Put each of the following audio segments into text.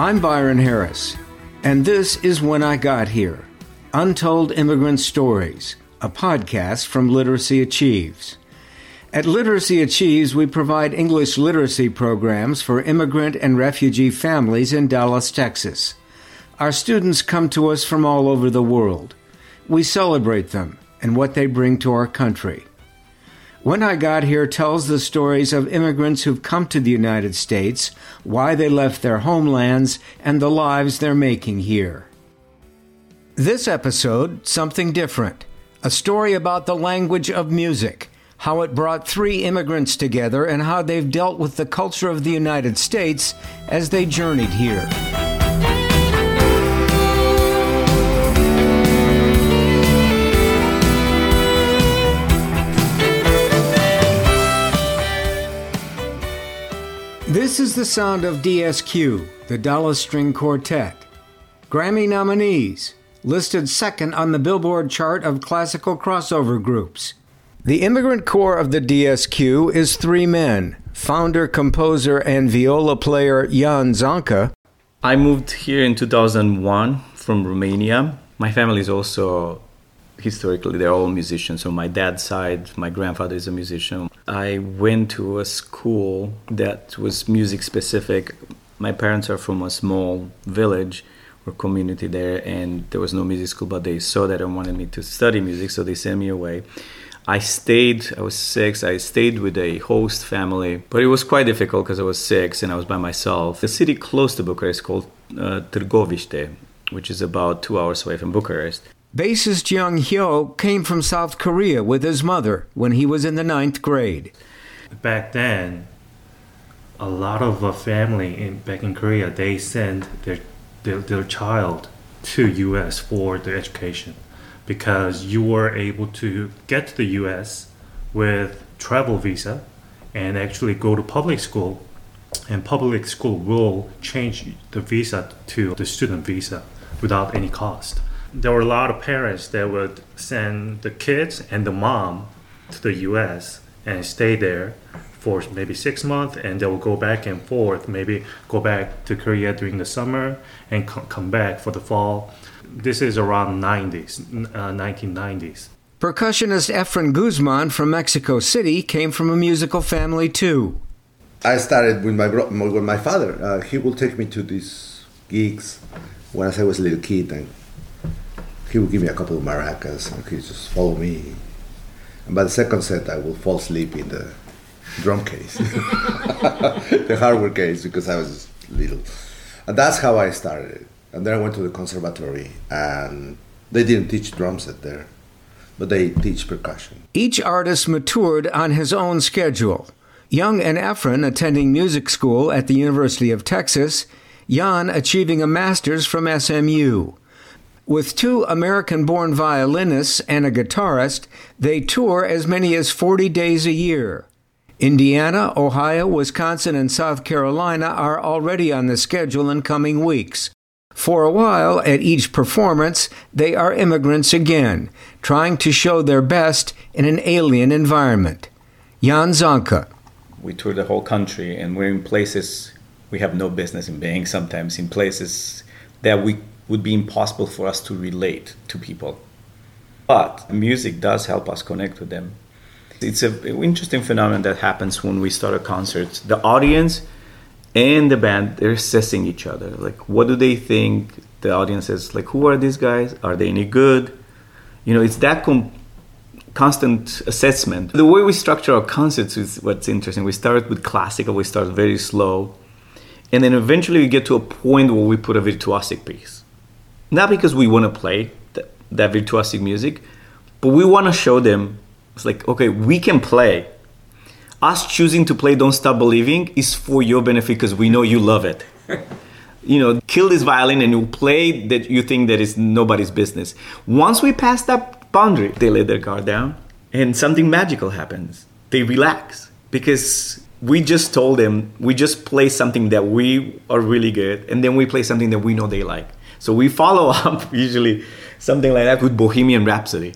I'm Byron Harris, and this is When I Got Here Untold Immigrant Stories, a podcast from Literacy Achieves. At Literacy Achieves, we provide English literacy programs for immigrant and refugee families in Dallas, Texas. Our students come to us from all over the world. We celebrate them and what they bring to our country. When I Got Here tells the stories of immigrants who've come to the United States, why they left their homelands, and the lives they're making here. This episode, something different. A story about the language of music, how it brought three immigrants together, and how they've dealt with the culture of the United States as they journeyed here. This is the sound of DSQ, the Dallas String Quartet. Grammy nominees, listed second on the Billboard chart of classical crossover groups. The immigrant core of the DSQ is three men founder, composer, and viola player Ion Zanca. I moved here in 2001 from Romania. My family is also historically they're all musicians. So my dad's side, my grandfather is a musician. I went to a school that was music specific. My parents are from a small village or community there, and there was no music school, but they saw that and wanted me to study music, so they sent me away. I stayed, I was six, I stayed with a host family, but it was quite difficult because I was six and I was by myself. The city close to Bucharest called uh, which is about two hours away from Bucharest. Bassist Young Heo came from South Korea with his mother when he was in the ninth grade. Back then, a lot of a family in back in Korea they send their, their their child to U.S. for their education because you were able to get to the U.S. with travel visa and actually go to public school, and public school will change the visa to the student visa without any cost there were a lot of parents that would send the kids and the mom to the U.S. and stay there for maybe six months, and they will go back and forth. Maybe go back to Korea during the summer and co- come back for the fall. This is around 90s, uh, 1990s. Percussionist Efren Guzman from Mexico City came from a musical family too. I started with my with my father. Uh, he would take me to these gigs when I was a little kid, and he would give me a couple of maracas and he'd just follow me. And by the second set, I would fall asleep in the drum case, the hardware case, because I was little. And that's how I started. And then I went to the conservatory, and they didn't teach drums set there, but they teach percussion. Each artist matured on his own schedule. Young and Efren attending music school at the University of Texas, Ion achieving a master's from SMU. With two American born violinists and a guitarist, they tour as many as 40 days a year. Indiana, Ohio, Wisconsin, and South Carolina are already on the schedule in coming weeks. For a while, at each performance, they are immigrants again, trying to show their best in an alien environment. Ion Zanca. We tour the whole country, and we're in places we have no business in being, sometimes in places that we would be impossible for us to relate to people. But music does help us connect with them. It's an interesting phenomenon that happens when we start a concert. The audience and the band, they're assessing each other. Like, what do they think? The audience is like, who are these guys? Are they any good? You know, it's that com- constant assessment. The way we structure our concerts is what's interesting. We start with classical, we start very slow, and then eventually we get to a point where we put a virtuosic piece not because we want to play th- that virtuosic music, but we want to show them it's like, okay, we can play. Us choosing to play Don't Stop Believing is for your benefit because we know you love it. you know, kill this violin and you play that you think that is nobody's business. Once we pass that boundary, they lay their guard down and something magical happens. They relax because we just told them we just play something that we are really good and then we play something that we know they like so we follow up usually something like that with Bohemian Rhapsody,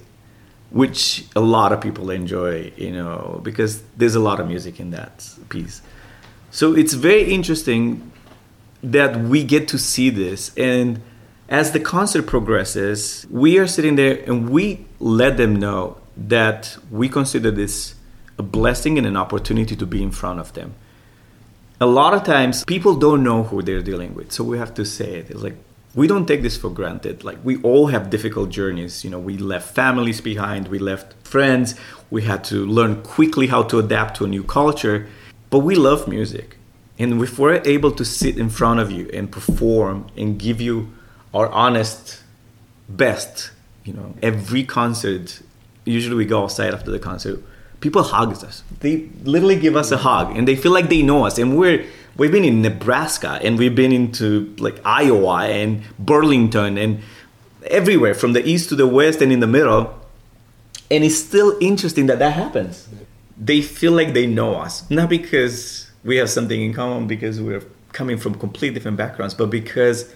which a lot of people enjoy, you know, because there's a lot of music in that piece. So it's very interesting that we get to see this and as the concert progresses we are sitting there and we let them know that we consider this a blessing and an opportunity to be in front of them a lot of times people don't know who they're dealing with so we have to say it it's like we don't take this for granted. Like we all have difficult journeys. You know we left families behind. We left friends. We had to learn quickly how to adapt to a new culture. But we love music. And if we're able to sit in front of you and perform and give you our honest best you know every concert usually we go outside after the concert people hug us. They literally give us a hug and they feel like they know us. And we're we've been in Nebraska and we've been into like Iowa and Burlington and everywhere from the east to the west and in the middle. And it's still interesting that that happens. They feel like they know us, not because we have something in common, because we're coming from completely different backgrounds, but because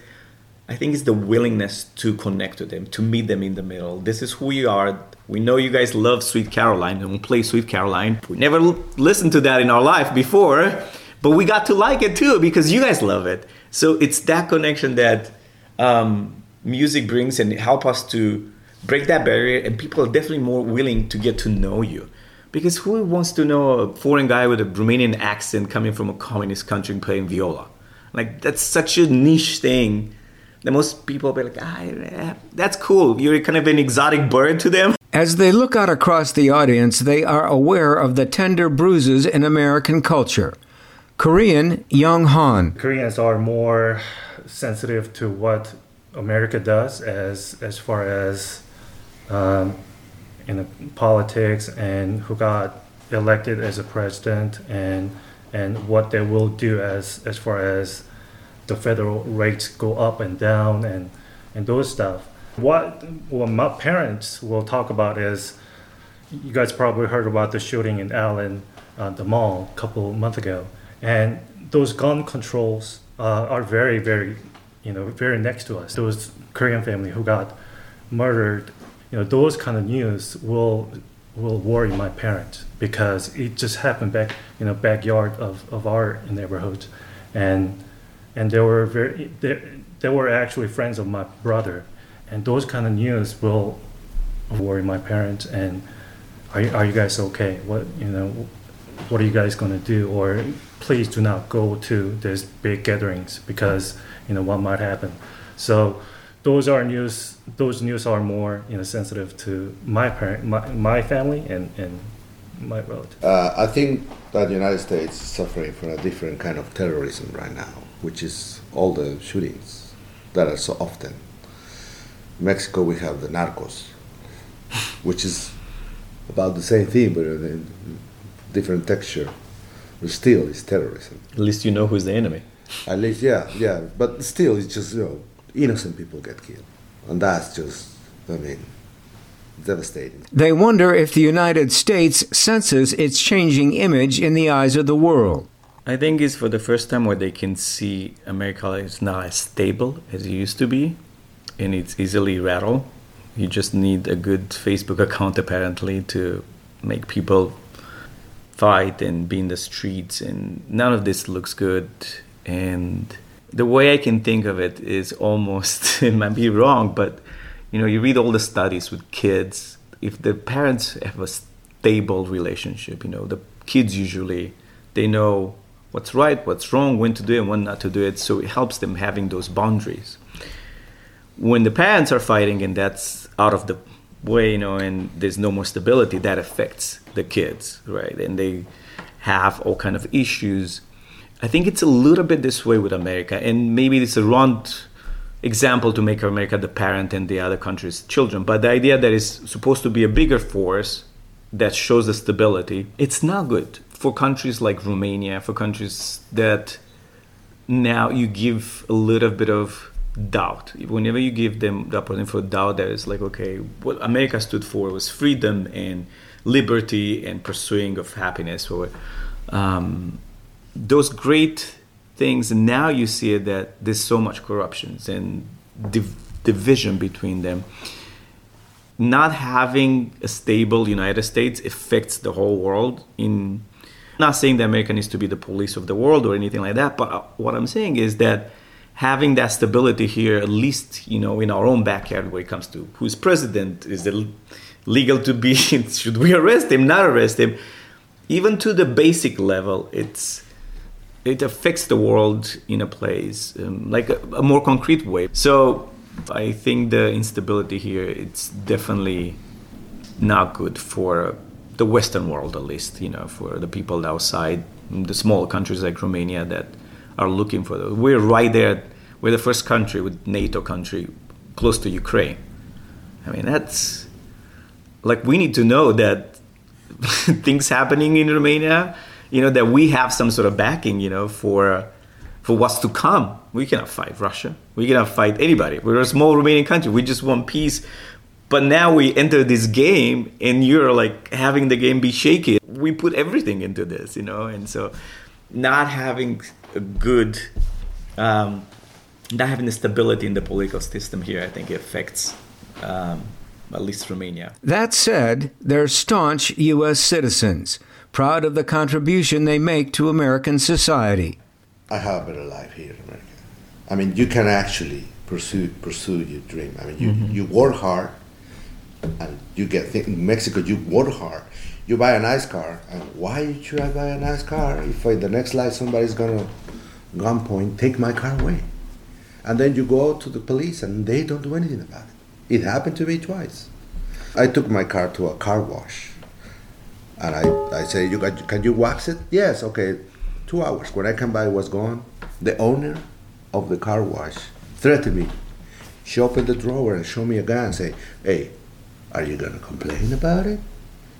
I think it's the willingness to connect to them, to meet them in the middle. This is who we are. We know you guys love Sweet Caroline and we play Sweet Caroline. We never listened to that in our life before but we got to like it too because you guys love it. So it's that connection that um, music brings and help us to break that barrier, and people are definitely more willing to get to know you. Because who wants to know a foreign guy with a Romanian accent coming from a communist country playing viola? Like that's such a niche thing that most people be like, ah, that's cool. You're kind of an exotic bird to them. As they look out across the audience, they are aware of the tender bruises in American culture. Korean Young Han. Koreans are more sensitive to what America does as as far as um, in politics and who got elected as a president and and what they will do as as far as the federal rates go up and down and and those stuff. What what my parents will talk about is you guys probably heard about the shooting in Allen, uh, the mall, a couple months ago and those gun controls uh, are very, very, you know, very next to us. Those Korean family who got murdered, you know, those kind of news will will worry my parents because it just happened back in the backyard of, of our neighborhood, and and they were very they, they were actually friends of my brother, and those kind of news will worry my parents and are you, are you guys okay? What you know, what are you guys to do? Or please do not go to these big gatherings because you know what might happen. So those are news. Those news are more you know sensitive to my parent, my, my family, and and my relatives. Uh, I think that the United States is suffering from a different kind of terrorism right now, which is all the shootings that are so often. Mexico, we have the narcos, which is about the same thing, but a different texture but still it's terrorism. At least you know who's the enemy. At least, yeah, yeah. But still, it's just you know, innocent people get killed, and that's just, I mean, devastating. They wonder if the United States senses its changing image in the eyes of the world. I think it's for the first time where they can see America is not as stable as it used to be, and it's easily rattled. You just need a good Facebook account apparently to make people fight and be in the streets and none of this looks good. And the way i can think of it is almost it might be wrong but you know you read all the studies with kids. If the parents have a stable relationship you know the kids usually they know what's right what's wrong when to do it and when not to do it. So it helps them having those boundaries. When the parents are fighting and that's out of the way, you know, and there's no more stability, that affects the kids, right? And they have all kind of issues. I think it's a little bit this way with America, and maybe it's a wrong example to make America the parent and the other countries' children. But the idea that it's supposed to be a bigger force that shows the stability, it's not good for countries like Romania, for countries that now you give a little bit of doubt. Whenever you give them the opportunity for doubt, that is like, okay, what America stood for was freedom and liberty and pursuing of happiness, or um, those great things. Now you see that there's so much corruptions and div- division between them. Not having a stable United States affects the whole world. In not saying that America needs to be the police of the world or anything like that, but what I'm saying is that having that stability here, at least you know in our own backyard, when it comes to who's president, is it legal to be? should we arrest him? Not arrest him? Even to the basic level, it's it affects the world in a place um, like a, a more concrete way. So I think the instability here it's definitely not good for the Western world, at least. You know, for the people outside the small countries like Romania that are looking for. The, we're right there. We're the first country with NATO country close to Ukraine. I mean, that's like we need to know that things happening in Romania. You know that we have some sort of backing. You know for for what's to come. We cannot fight Russia. We cannot fight anybody. We're a small Romanian country. We just want peace. But now we enter this game, and you're like having the game be shaky. We put everything into this, you know, and so not having a good, um, not having the stability in the political system here, I think affects um, at least Romania. That said, they're staunch U.S. citizens, proud of the contribution they make to American society. I have a better life here in America. I mean, you can actually pursue pursue your dream. I mean, you, mm-hmm. you work hard, and you get things. In Mexico, you work hard. You buy a nice car, and why should I buy a nice car if in the next life somebody's gonna gunpoint take my car away? And then you go to the police, and they don't do anything about it. It happened to me twice. I took my car to a car wash, and I, I say, you got, can you wax it? Yes, okay two hours. When I come back, it was gone. The owner of the car wash threatened me. She opened the drawer and showed me a gun and say, hey, are you to complain about it?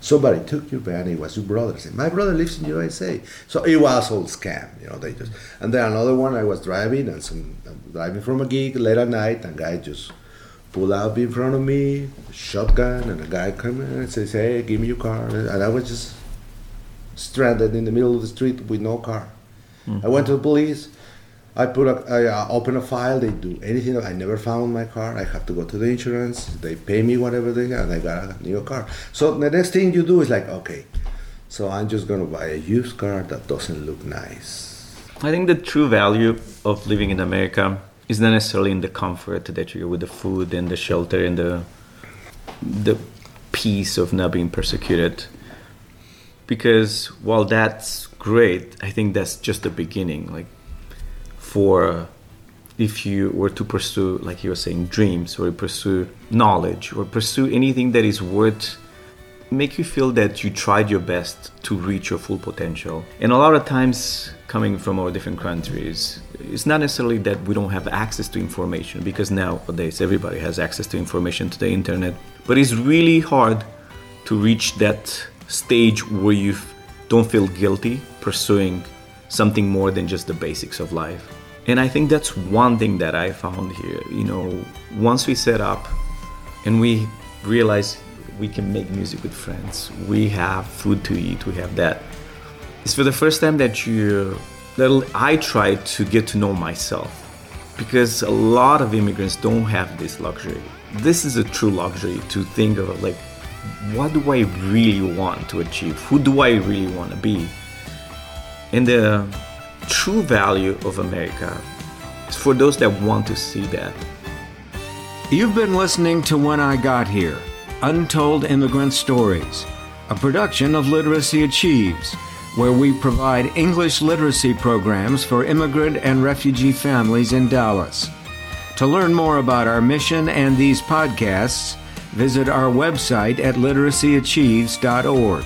Somebody took your van. It was your brother. Said, my brother lives in USA. So it was all scam. You know, they just. And then another one, I was driving and some driving from a gig late at night, and guy just pulled out in front of me, shotgun, and a guy come in and says, "Hey, give me your car." And I was just stranded in the middle of the street with no car. Mm-hmm. I went to the police. I put a, I uh, open a file. They do anything. I never found my car. I have to go to the insurance. They pay me whatever they and I got a new car. So the next thing you do is like, okay, so I'm just gonna buy a used car that doesn't look nice. I think the true value of living in America is not necessarily in the comfort that you get with the food and the shelter and the the peace of not being persecuted because while that's great, I think that's just the beginning. Like for if you were to pursue, like you were saying, dreams or pursue knowledge or pursue anything that is worth make you feel that you tried your best to reach your full potential. And a lot of times coming from our different countries, it's not necessarily that we don't have access to information because nowadays everybody has access to information to the internet, but it's really hard to reach that stage where you don't feel guilty pursuing something more than just the basics of life. And I think that's one thing that I found here. You know, once we set up and we realize we can make music with friends, we have food to eat, we have that. It's for the first time that you that I try to get to know myself because a lot of immigrants don't have this luxury. This is a true luxury to think of like what do I really want to achieve? Who do I really want to be? And the true value of America is for those that want to see that. You've been listening to When I Got Here Untold Immigrant Stories, a production of Literacy Achieves, where we provide English literacy programs for immigrant and refugee families in Dallas. To learn more about our mission and these podcasts, visit our website at literacyachieves.org.